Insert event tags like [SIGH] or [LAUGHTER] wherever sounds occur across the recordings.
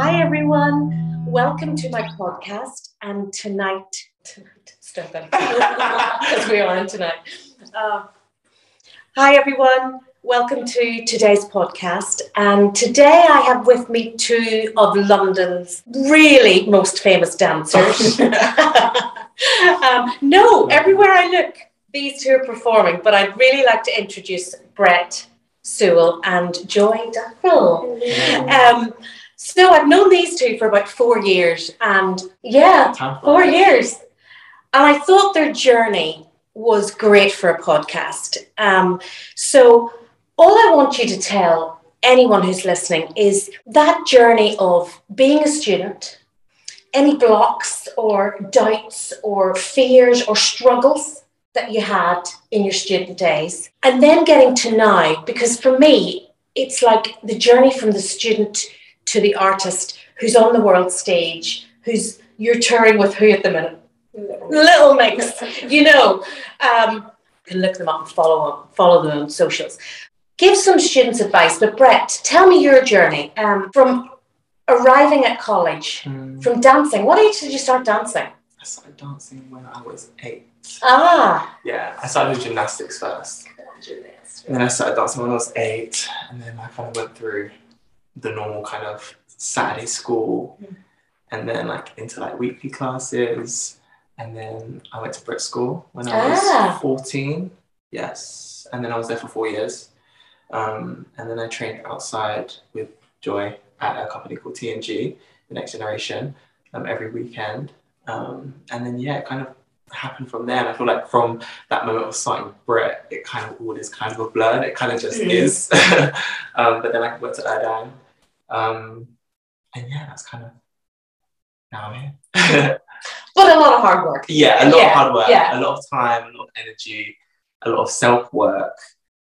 Hi, everyone. Welcome to my podcast. And tonight, tonight, as [LAUGHS] we are tonight. Uh, hi, everyone. Welcome to today's podcast. And today I have with me two of London's really most famous dancers. [LAUGHS] um, no, everywhere I look, these two are performing, but I'd really like to introduce Brett Sewell and Joy Duckrell. Um, so I've known these two for about four years, and yeah, four years. And I thought their journey was great for a podcast. Um, so all I want you to tell anyone who's listening is that journey of being a student, any blocks or doubts or fears or struggles that you had in your student days, and then getting to now, because for me, it's like the journey from the student to the artist who's on the world stage, who's you're touring with who at the minute? Little Mix, you know. Um, you can look them up and follow them, follow them on socials. Give some students advice, but Brett, tell me your journey um, from arriving at college, Mm. from dancing. What age did you start dancing? I started dancing when I was eight. Ah, Yeah, I started with gymnastics first. And then I started dancing when I was eight. And then I kind of went through the normal kind of Saturday school and then like into like weekly classes. And then I went to Brit School when I was Ah. 14. Yes. And then I was there for four years. Um, and then I trained outside with Joy at a company called TNG, The Next Generation, um, every weekend. Um, and then, yeah, it kind of happened from there. And I feel like from that moment of starting Brit, it kind of all is kind of a blur. It kind of just Mhm. is. [LAUGHS] um, but then I went to Urdang. Um, and yeah, that's kind of now I'm here. [LAUGHS] but a lot of hard work. yeah, a lot Yeah, of hard work, yeah. a lot of time, a lot of energy, a lot of self work,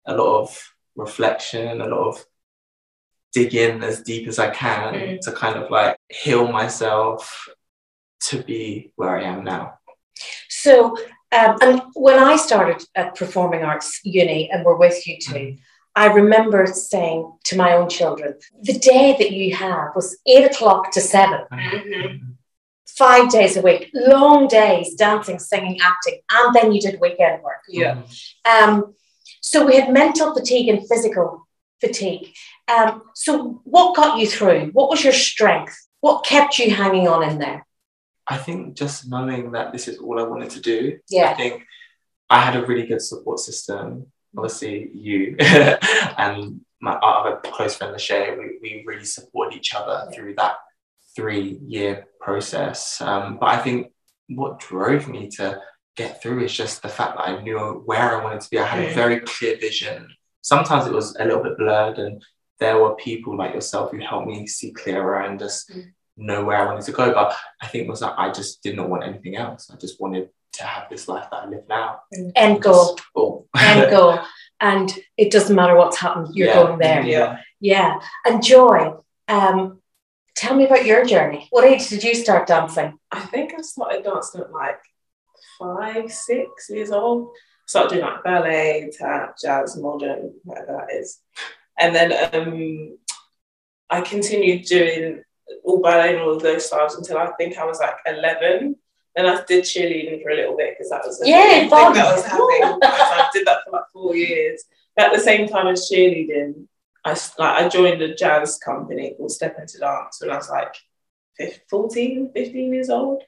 a lot of reflection, a lot of digging as deep as I can Mm. to kind of like heal myself to be where I am now. So, um, and when I started at Performing Arts Uni and were with you two, I remember saying to my own children, the day that you have was eight o'clock to seven, Mm-hmm. five days a week, long days, dancing, singing, acting, and then you did weekend work. Yeah. Um, so we had mental fatigue and physical fatigue. Um, so what got you through? What was your strength? What kept you hanging on in there? I think just knowing that this is all I wanted to do. Yeah. I think I had a really good support system. Obviously, you [LAUGHS] and my other close friend Lachey, we, we really supported each other Yeah. through that three year process. Um, but I think what drove me to get through is just the fact that I knew where I wanted to be. I had a very clear vision. Sometimes it was a little bit blurred, and there were people like yourself who helped me see clearer and just Mm. know where I wanted to go. But I think it was that I just did not want anything else. I just wanted to have this life that I live now. End goal. Just- boom. End goal. And it doesn't matter what's happened, you're Yeah. going there. Yeah. Yeah. And Joy, um, tell me about your journey. What age did you start dancing? I think I started dancing at like five, six years old. Started doing like ballet, tap, jazz, modern, whatever that is. And then um, I continued doing all ballet and all of those styles until I think I was like 11. Then I did cheerleading for a little bit because that was Yeah, thing that was happening. [LAUGHS] so I did that for like four years. But at the same time as cheerleading, I, like, I joined a jazz company called Step Into Dance when I was like fif- 14, 15 years old.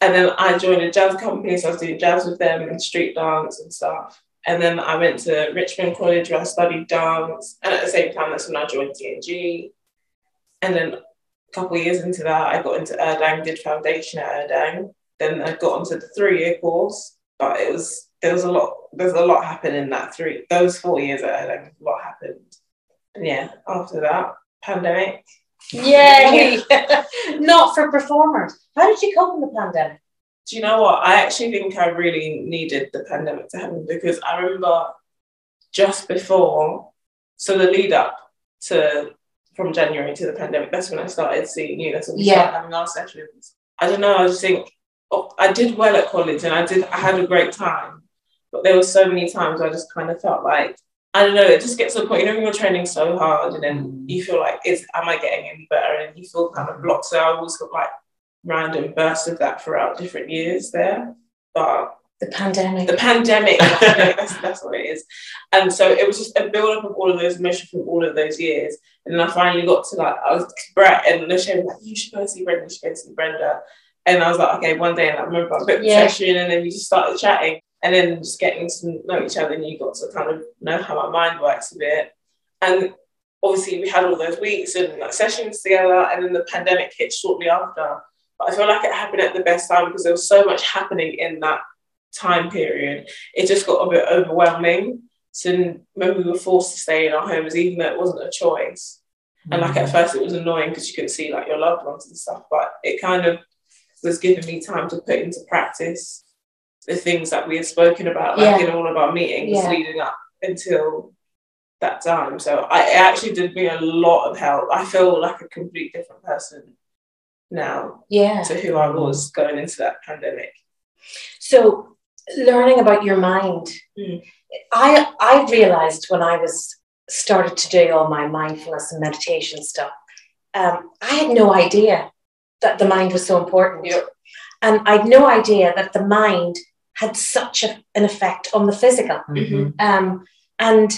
And then I joined a jazz company, so I was doing jazz with them and street dance and stuff. And then I went to Richmond College where I studied dance. And at the same time, that's when I joined TNG. And then a couple of years into that, I got into Urdang, did foundation at Urdang. Then I got onto the three-year course, but it was there was a lot there's a lot happened in that three those four years at Urdang. A lot happened. And yeah, after that, pandemic. Yay! [LAUGHS] [LAUGHS] Not for performers. How did you cope in the pandemic? Do you know what? I actually think I really needed the pandemic to happen because I remember just before, so the lead up to from January to the pandemic, that's when I started seeing you. That's when we Yeah. started having our sessions. I don't know. I just think I did well at college and I did. I had a great time, but there were so many times I just kind of felt like I don't know, it just gets to the point, you know, when you're training so hard and then Mm. you feel like, is am I getting any better? And you feel kind of blocked. So I always got like random bursts of that throughout different years there. But The pandemic. the pandemic, that's, that's what it is. And so it was just a build up of all of those emotions from all of those years. And then I finally got to like, I was Brett and Lachey was like, you should go see Brenda, you should go see Brenda. And I was like, okay, one day, and I remember I booked Yeah. session, and then we just started chatting, and then just getting to know each other, and you got to kind of know how my mind works a bit. And obviously, we had all those weeks and like sessions together, and then the pandemic hit shortly after. But I feel like it happened at the best time because there was so much happening in that time period. It just got a bit overwhelming. So when we were forced to stay in our homes, even though it wasn't a choice, and like at mm. first it was annoying because you couldn't see like your loved ones and stuff, but it kind of was giving me time to put into practice the things that we had spoken about, like Yeah. in all of our meetings Yeah. leading up until that time. So I it actually did me a lot of help. I feel like a complete different person now yeah. to who I was going into that pandemic. So learning about your mind, Mm. I I realized when I was started to do all my mindfulness and meditation stuff, um, I had no idea that the mind was so important, and I had no idea that the mind had such a, an effect on the physical. Mhm. Um, and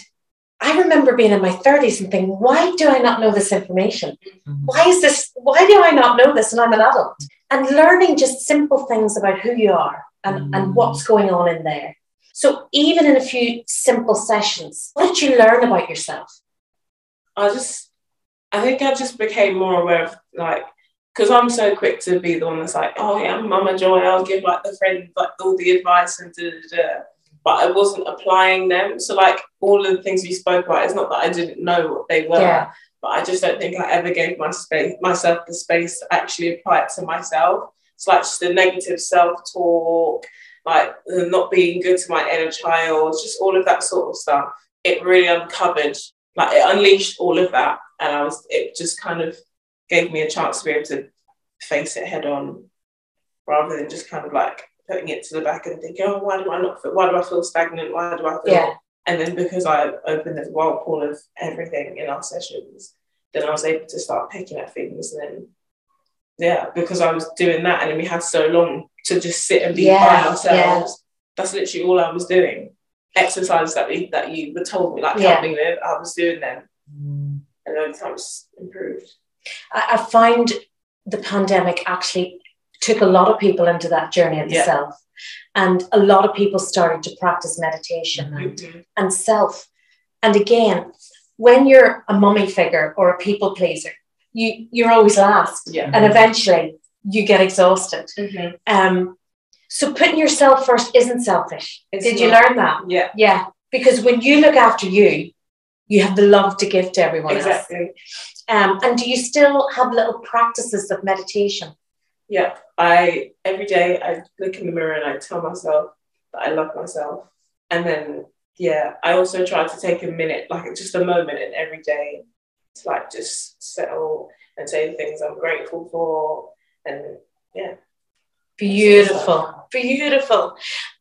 I remember being in my 30s and thinking, why do I not know this information? Mhm. Why is this? Why do I not know this? And I'm an adult. And learning just simple things about who you are and, and Mm. what's going on in there. So even in a few simple sessions, what did you learn about yourself? I just, I think I just became more aware of like, because I'm so quick to be the one that's like, oh yeah, I'm Mama Joy, I'll give like the friend like all the advice and da da da. But I wasn't applying them. So like all of the things we spoke about, it's not that I didn't know what they were, Yeah. but I just don't think I ever gave my space myself the space to actually apply it to myself. It's like just the negative self-talk, like not being good to my inner child, just all of that sort of stuff. It really uncovered, like it unleashed all of that, and I was. It just kind of gave me a chance to be able to face it head on, rather than just kind of like putting it to the back and thinking, oh, why do I not? Feel, why do I feel stagnant? Why do I feel? Yeah. And then because I opened this whirlpool of everything in our sessions, then I was able to start picking at things. And then, yeah, because I was doing that, and then we had so long to just sit and be Yeah, by ourselves. That's literally all I was doing. Exercises that we that you were told me, like Yeah. help me with, I was doing them, Mm. and over time it's improved. I, I find the pandemic actually took a lot of people into that journey of the Yeah. self. And a lot of people started to practice meditation and Mhm. and self. And again, when you're a mummy figure or a people pleaser, you you're always last, Yeah. and eventually you get exhausted. Um, so putting yourself first isn't selfish. It's Did you learn that? Yeah, Yeah, because when you look after you, you have the love to give to everyone else. Um, and do you still have little practices of meditation? Yeah, I every day I look in the mirror and I tell myself that I love myself, and then yeah, I also try to take a minute, like just a moment in every day, to like just settle and say the things I'm grateful for, and yeah, Beautiful, beautiful.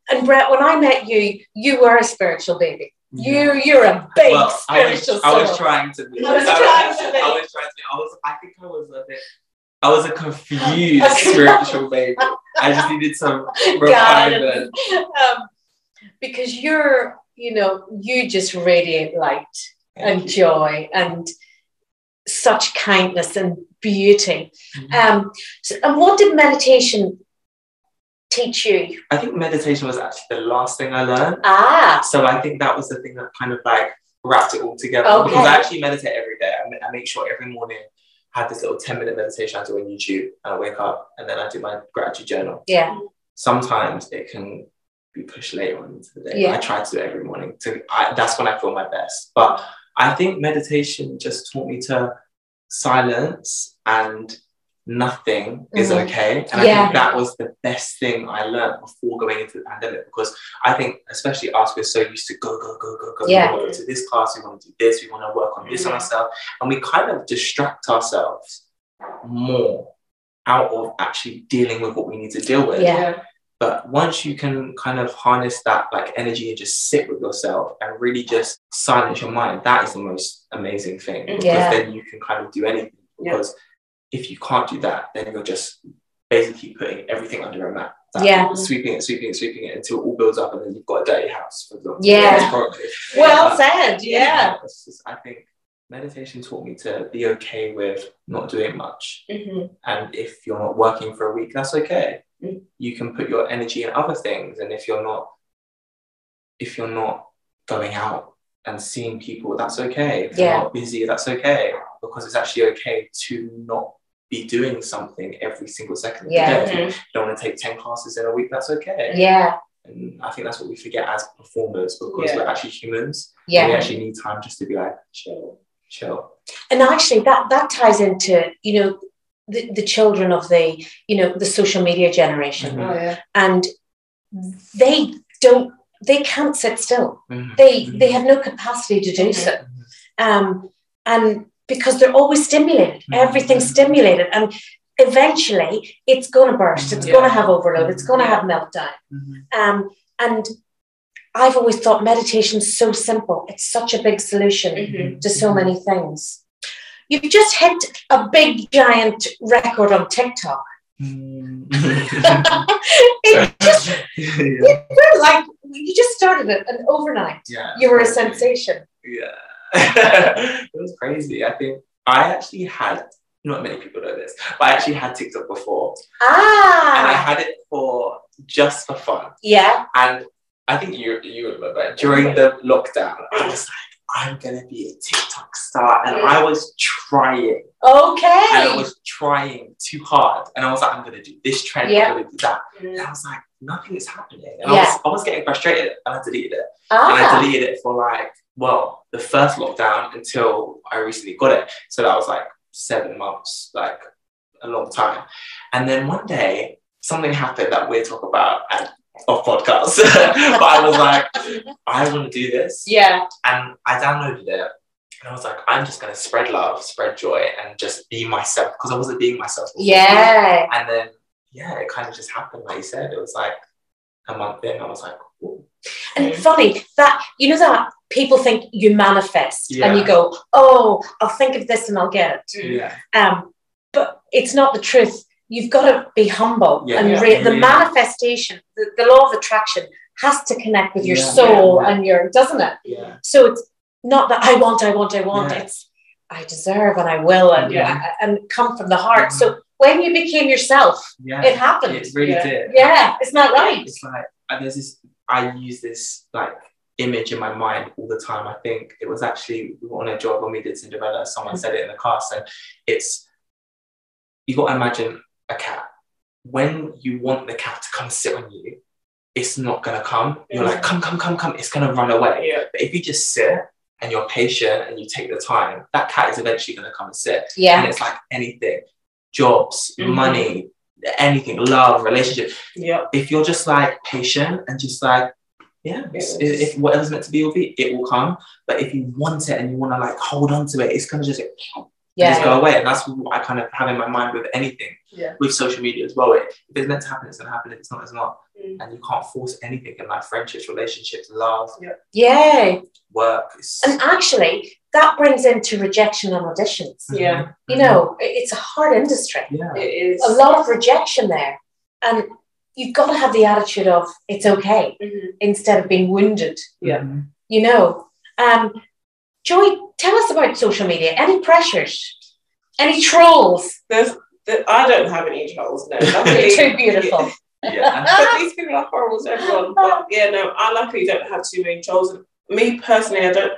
And Brett, when I met you, you were a spiritual baby. You, you're a big well, I was, spiritual I was soul. trying to be. I was I trying was, to be. I was trying to be. I was. I think I was a bit. I was a confused [LAUGHS] spiritual baby. I just needed some [LAUGHS] refinement. um, because you're, you know, you just radiate light and joy and such kindness and beauty. Mhm. Um, so, and what did meditation teach you? I think meditation was actually the last thing I learned. Ah, So I think that was the thing that kind of like wrapped it all together. Okay. Because I actually meditate every day. I, ma- I make sure every morning I have this little 10 minute meditation I do on YouTube and I wake up and then I do my gratitude journal. yeah, Sometimes it can be pushed later on into the day. Yeah. I try to do it every morning. To, I, that's when I feel my best. But I think meditation just taught me to silence and nothing is Mhm. okay. And I think that was the best thing I learned before going into the pandemic because I think, especially us, we're so used to go, go, go, go, go. Yeah. We want to go to this class, we want to do this, we want to work on this on Mhm. ourselves. And we kind of distract ourselves more out of actually dealing with what we need to deal with. Yeah. But once you can kind of harness that like energy and just sit with yourself and really just silence your mind, that is the most amazing thing. Because Yeah. then you can kind of do anything. Yeah. Because if you can't do that, then you're just basically putting everything under a mat. Like, Yeah. Sweeping it, sweeping it, sweeping it until it all builds up and then you've got a dirty house, for example. Yeah. Well Uh, said. Yeah. it's just- I think meditation taught me to be okay with not doing much. Mhm. And if you're not working for a week, that's okay. Mm. You can put your energy in other things. And if you're not, if you're not going out and seeing people, that's okay. If Yeah. you're not busy, that's okay. Because it's actually okay to not be doing something every single second of Yeah. the day. If you don't want to take 10 classes in a week, that's okay. Yeah. And I think that's what we forget as performers because Yeah. we're actually humans. Yeah. We actually need time just to be like, chill, chill. and actually that that ties into you know the, the children of the you know the social media generation Mhm. Oh yeah. and they don't they can't sit still Mhm. they they have no capacity to do so um and because they're always stimulated Mhm. everything's stimulated and eventually it's going to burst it's Yeah. going to have overload it's going to Yeah. have meltdown Mhm. um and I've always thought meditation's so simple. It's such a big solution Mhm. to so many things. You've just hit a big giant record on TikTok. Mhm. [LAUGHS] it [LAUGHS] just yeah. felt like you just started it and overnight yeah. you were a sensation. Yeah. It was crazy. I think I actually had, not many people know this, but I actually had TikTok before. Ah. And I had it for just for fun. yeah, And I think you you remember during the lockdown, I was like, I'm gonna be a TikTok star. And I was trying. Okay. And I was trying too hard. And I was like, I'm gonna do this trend, Yeah. I'm gonna do that. And Mm. I was like, nothing is happening. And Yeah. I was I was getting frustrated and I deleted it. ah. And I Ah, deleted it for like, well, the first lockdown until I recently got it. So that was like seven months, like a long time. And then one day, something happened that we'll talk about off podcast. [LAUGHS] but I was like, I want to do this. yeah, And I downloaded it. And I was like, I'm just going to spread love, spread joy, and just be myself because I wasn't being myself. before. yeah. And then, yeah, it kind of just happened. Like you said, it was like a month in. I was like, Ooh. And funny that you know that people think you manifest and you go, oh, I'll think of this and I'll get it. yeah. Um, but it's not the truth. You've got to be humble Yeah. and Yeah. re- the Yeah. manifestation, the, the law of attraction has to connect with your Yeah. soul Yeah. and your, doesn't it? Yeah. So it's not that I want, I want, I want. Yeah. It's I deserve and I will and Yeah. and come from the heart. So when you became yourself, Yeah. it happened. It really Yeah. did. Yeah, isn't that right? It's like and there's this. I use this like image in my mind all the time. I think it was actually we were on a job when we did Cinderella. Someone said it in the cast, and it's you got to imagine a cat. When you want the cat to come sit on you, it's not gonna come. You're like, come, come, come, come. It's gonna run away. Yeah. But if you just sit and you're patient and you take the time, that cat is eventually gonna come and sit. And Yeah. it's like anything, jobs, Mhm. money, anything, love, relationship Yeah. if you're just like patient and just like yeah it's- Yes. if whatever's meant to be will be it will come but if you want it and you want to like hold on to it it's gonna just, just Yeah. go away and that's what i kind of have in my mind with anything Yeah. with social media as well it, if it's meant to happen it's gonna happen if it's not it's not Mm. and you can't force anything in like friendships relationships love Yeah. work it's, And actually, that brings into rejection and auditions. Yeah. Mhm. You know, it's a hard industry. yeah It is. A lot of rejection there. And you've got to have the attitude of it's okay Mhm. instead of being wounded, Yeah. You know. Um, Joy, tell us about social media. Any pressures? Any trolls? There's, there, I don't have any trolls. No, You're [LAUGHS] luckily. too beautiful. yeah [LAUGHS] but these people are horrible to everyone. But yeah, no, I luckily don't have too many trolls. And me personally, I don't.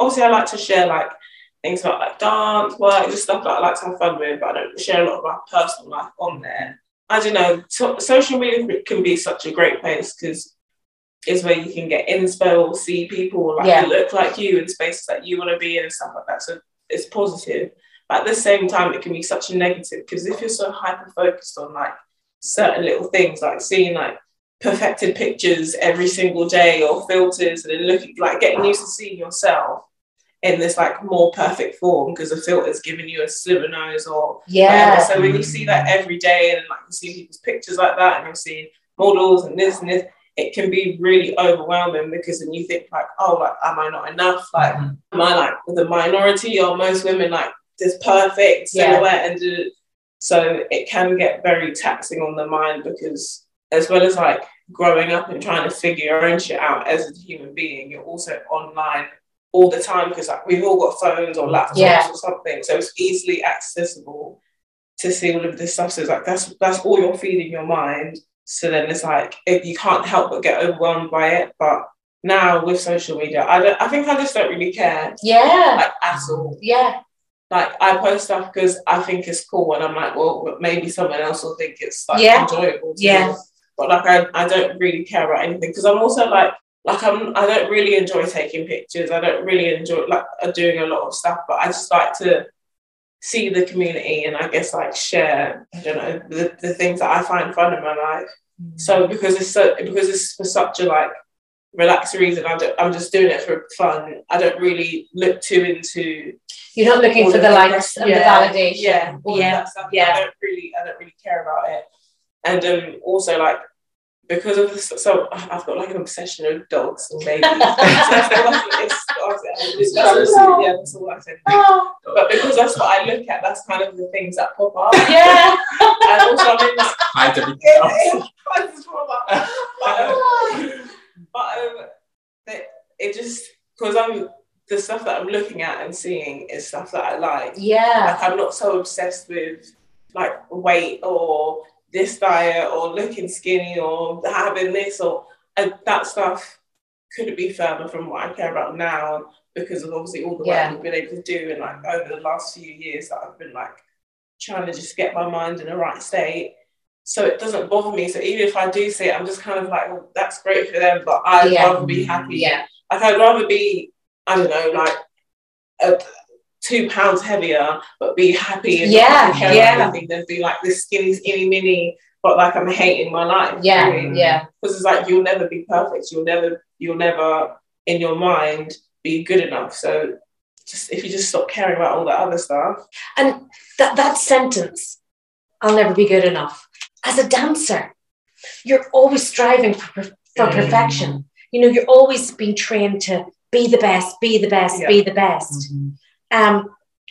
Obviously, I like to share like things about like dance, work, just stuff that I like to have fun with. But I don't share a lot of my personal life on there. I don't know. So, social media can be such a great place because it's where you can get inspo or see people like Yeah. who look like you in spaces that you want to be in and stuff like that. So it's positive. But at the same time, it can be such a negative because if you're so hyper focused on like certain little things, like seeing like perfected pictures every single day or filters, and then looking like getting used to seeing yourself in this like more perfect form because the filter's giving you a slimmer nose or whatever. Yeah. So when you see that every day and like you see people's pictures like that and you're seeing models and this and this, it can be really overwhelming because then you think like, oh, like, am I not enough? Like, Mhm. am I like the minority or most women like this perfect Yeah. silhouette and do- so it can get very taxing on the mind because as well as like growing up and trying to figure your own shit out as a human being, you're also online all the time because like we've all got phones or laptops Yeah. or something, so it's easily accessible to see all of this stuff. So it's like that's that's all you're feeding your mind. So then it's like if you can't help but get overwhelmed by it. But now with social media, I don't. I think I just don't really care Yeah. like at all. Yeah. Like I post stuff because I think it's cool, and I'm like, well, maybe someone else will think it's like Yeah. enjoyable. Yeah. But like I, I don't really care about anything because I'm also like like I'm I don't really enjoy taking pictures. I don't really enjoy like uh, doing a lot of stuff, but I just like to see the community and I guess like share I don't know the, the things that I find fun in my life. So because it's so because it's for such a like relaxed reason, I don't, I'm just doing it for fun. I don't really look too into You're not looking for the likes and the validation. Yeah, Yeah. of that stuff. Yeah. I don't really, I don't really care about it. And um, also like because of this, so I've got like an obsession with dogs and babies. [LAUGHS] so it's, it's, it's, that's all, yeah, that's all I said. Oh, But because that's what I look at, that's kind of the things that pop up. [LAUGHS] yeah. And also, I mean, like, Hide everything yeah, else. yeah, it's. But, um, but um, it, it just because I'm the stuff that I'm looking at and seeing is stuff that I like. Yeah. Like I'm not so obsessed with like weight or this diet or looking skinny or having this or that stuff couldn't be further from what I care about now because of obviously all the Yeah. work we've been able to do and like over the last few years that I've been like trying to just get my mind in the right state. So it doesn't bother me. So even if I do see it, I'm just kind of like, well, that's great for them, but I'd Yeah. rather be happy. Yeah. Like I'd rather be, I don't know, like a, two pounds heavier, but be happy and Yeah, care yeah. about anything than be like this skinny, skinny mini, but like I'm hating my life. Yeah. really. Yeah. Because it's like you'll never be perfect. You'll never, you'll never in your mind be good enough. So just if you just stop caring about all that other stuff. And that, that sentence, I'll never be good enough. As a dancer, you're always striving for, for Mm. perfection. You know, you're always being trained to be the best, be the best, Yeah. be the best. Mhm. Um,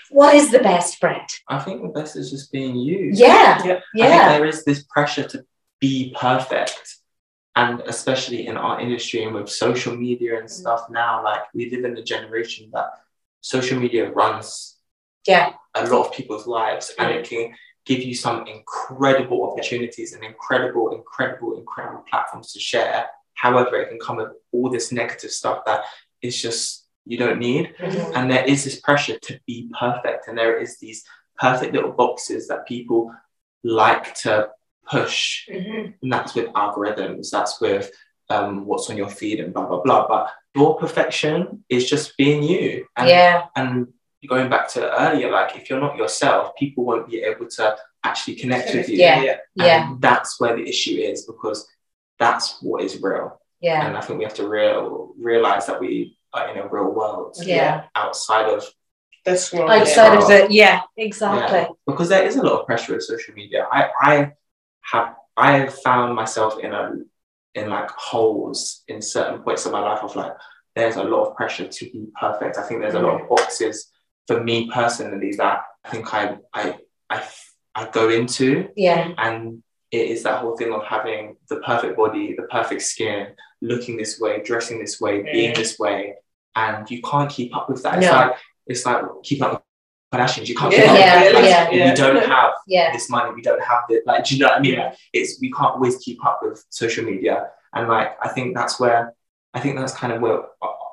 what is the best, Brett? I think the best is just being you. Yeah, Yeah. I think yeah, there is this pressure to be perfect. And especially in our industry and with social media and stuff now, like we live in a generation that social media runs yeah, a lot of people's lives and it can give you some incredible opportunities and incredible, incredible, incredible platforms to share. However, it can come with all this negative stuff that is just you don't need. Mhm. And there is this pressure to be perfect, and there is these perfect little boxes that people like to push, Mhm. and that's with algorithms, that's with um, what's on your feed and blah blah blah. But your perfection is just being you. And, yeah, and going back to earlier, like if you're not yourself, people won't be able to actually connect with you. Yeah. yeah. yeah, that's where the issue is because that's what is real. yeah, And I think we have to real realize that we in a real world yeah. outside of this wrong. Outside of the, yeah, exactly. Yeah, because there is a lot of pressure with social media. I, I have I have found myself in a in like holes in certain points of my life of like there's a lot of pressure to be perfect. I think there's a lot of boxes for me personally that I think I I I, I go into Yeah, and it is that whole thing of having the perfect body, the perfect skin, looking this way, dressing this way, being Mm. this way, and you can't keep up with that. It's No. like it's like keeping up with Kardashians. You can't Yeah, keep up yeah, with it. Like, yeah. if We don't have [LAUGHS] yeah, this money. We don't have the like. Do you know what I mean? Like, it's we can't always keep up with social media, and like I think that's where I think that's kind of where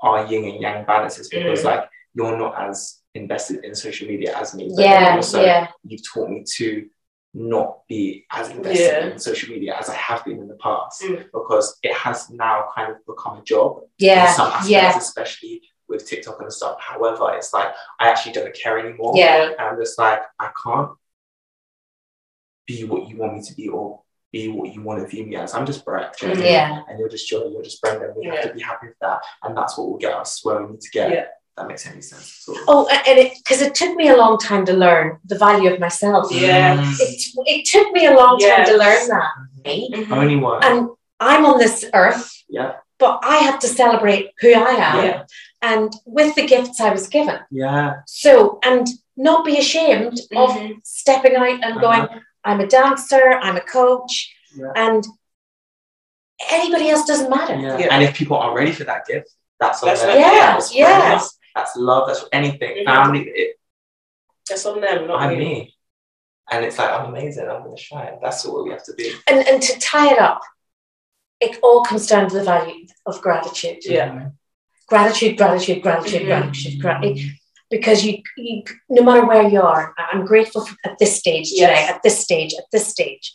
our yin and yang balance is because Mm. like you're not as invested in social media as me. but yeah, also yeah, you've taught me to not be as invested Yeah. in social media as I have been in the past Mm. because it has now kind of become a job yeah, in some aspects, yeah, especially with TikTok and stuff. However, it's like I actually don't care anymore. Yeah. And I'm just like, I can't be what you want me to be or be what you want to view me as. I'm just Brett. do you know what I mean? yeah, And you're just Joy, you're just Brendan. We have to be happy with that. And that's what will get us where we need to get. Yeah. that makes any sense. at all. Oh, and it because it took me a long time to learn the value of myself. Yeah. Mm. It, it took me a long time to learn that. me. Mhm. Only one. And I'm on this earth, yeah. but I have to celebrate who I am Yeah. and with the gifts I was given. Yeah. So, and not be ashamed of Mhm. stepping out and going, I'm a dancer, I'm a coach, Yeah. and anybody else doesn't matter. Yeah. Yeah. And if people aren't ready for that gift, that's on That's them. okay. Yeah, That's yeah. Friends, That's love. That's anything. Mhm. Family. It, That's on them, not I'm me. me. And it's like, I'm amazing. I'm going to shine. That's what we have to be. And, and to tie it up, it all comes down to the value of gratitude. Yeah. Gratitude, gratitude, gratitude, Mhm. gratitude, gratitude. Because you, you, no matter where you are, I'm grateful for, at this stage today, Yes. at this stage, at this stage.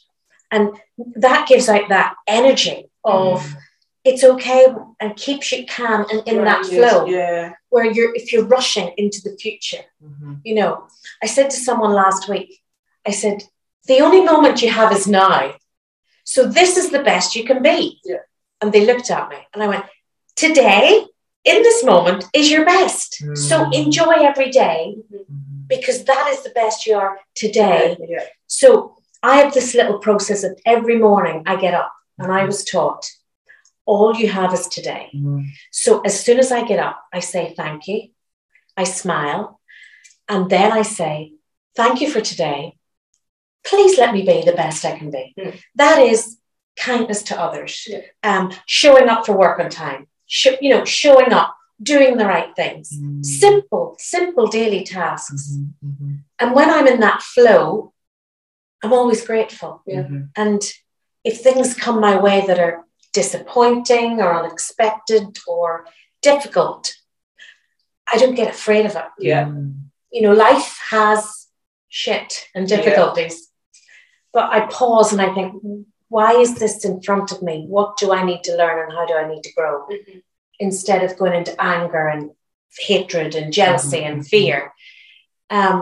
And that gives out that energy of it's okay and keeps you calm and in that flow Yeah. where you're, if you're rushing into the future, Mhm. you know, I said to someone last week, I said, the only moment you have is now. So this is the best you can be. Yeah. And they looked at me and I went, today, in this moment, is your best. So Mm. enjoy every day Mhm. because that is the best you are today. Yeah. So I have this little process of every morning I get up and I was taught, all you have is today. Mhm. So as soon as I get up, I say thank you, I smile, and then I say, thank you for today. Please let me be the best I can be. Mm. That is kindness to others. Yeah. Um, showing up for work on time. Sh- you know, showing up, doing the right things. Mhm. Simple, simple daily tasks. Mhm. Mhm. And when I'm in that flow, I'm always grateful. Yeah. Mhm. And if things come my way that are disappointing or unexpected or difficult, I don't get afraid of it. Yeah. You know, life has shit and Yeah. difficulties. But I pause and I think, why is this in front of me? What do I need to learn and how do I need to grow? Mhm. Instead of going into anger and hatred and jealousy Mhm. and fear. Um,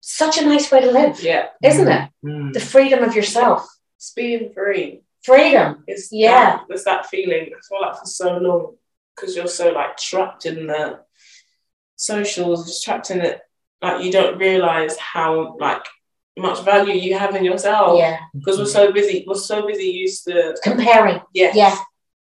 such a nice way to live, Yeah. isn't it? Mhm. The freedom of yourself. It's being free. Freedom. It's Yeah. that, there's that feeling. I feel like for so long because you're so like trapped in the socials, just trapped in it. Like you don't realize how like much value you have in yourself. Yeah. Because we're so busy. We're so busy used to Comparing. yes, Yeah.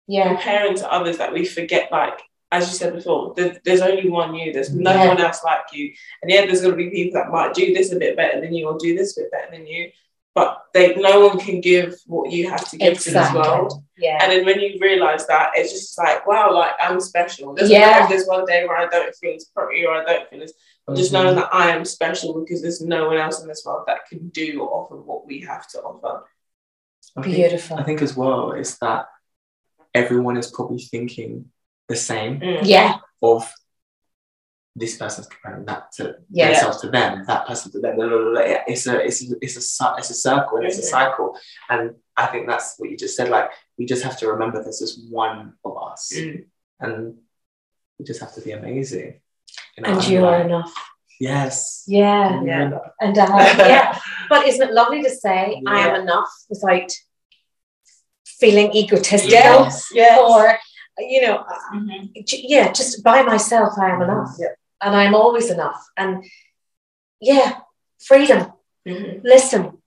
Yeah. comparing to others that we forget. Like as you said before, there's only one you. There's no Yeah. one else like you. And yeah, there's going to be people that might do this a bit better than you or do this a bit better than you. But they, no one can give what you have to give to this world. Yeah. And then when you realize that, it's just like, wow, like I'm special. There's Yeah. there's one day where I don't feel as pretty or I don't feel as just Mhm. knowing that I am special because there's no one else in this world that can do or offer what we have to offer. I think- Beautiful. I think as well is that everyone is probably thinking the same Yeah. of this person's comparing that to Yeah. themselves to them, that person to them. blah, blah, blah, blah. It's a it's a, it's a it's a circle and it's a Mhm. cycle. And I think that's what you just said. Like we just have to remember there's just one of us, Mm. and we just have to be amazing. And you are enough. Yes. Yeah. Yeah. And uh, yeah. [LAUGHS] But isn't it lovely to say I am enough without feeling egotistical Yes. Yes. or, you know, Mhm. yeah, just by myself, I am enough. Yeah. And I'm always enough. And yeah, freedom. Mhm. Listen,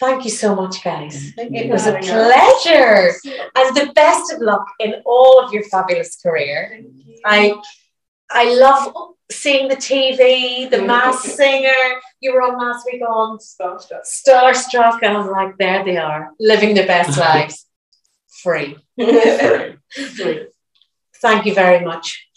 thank you so much, guys. It was a pleasure. And the best of luck in all of your fabulous career. I I love seeing the TV, the Masked Singer. You were on last week on Starstruck. Starstruck, and I'm like, there they are, living their best [LAUGHS] lives. Free. Free. [LAUGHS] Free. Thank you very much.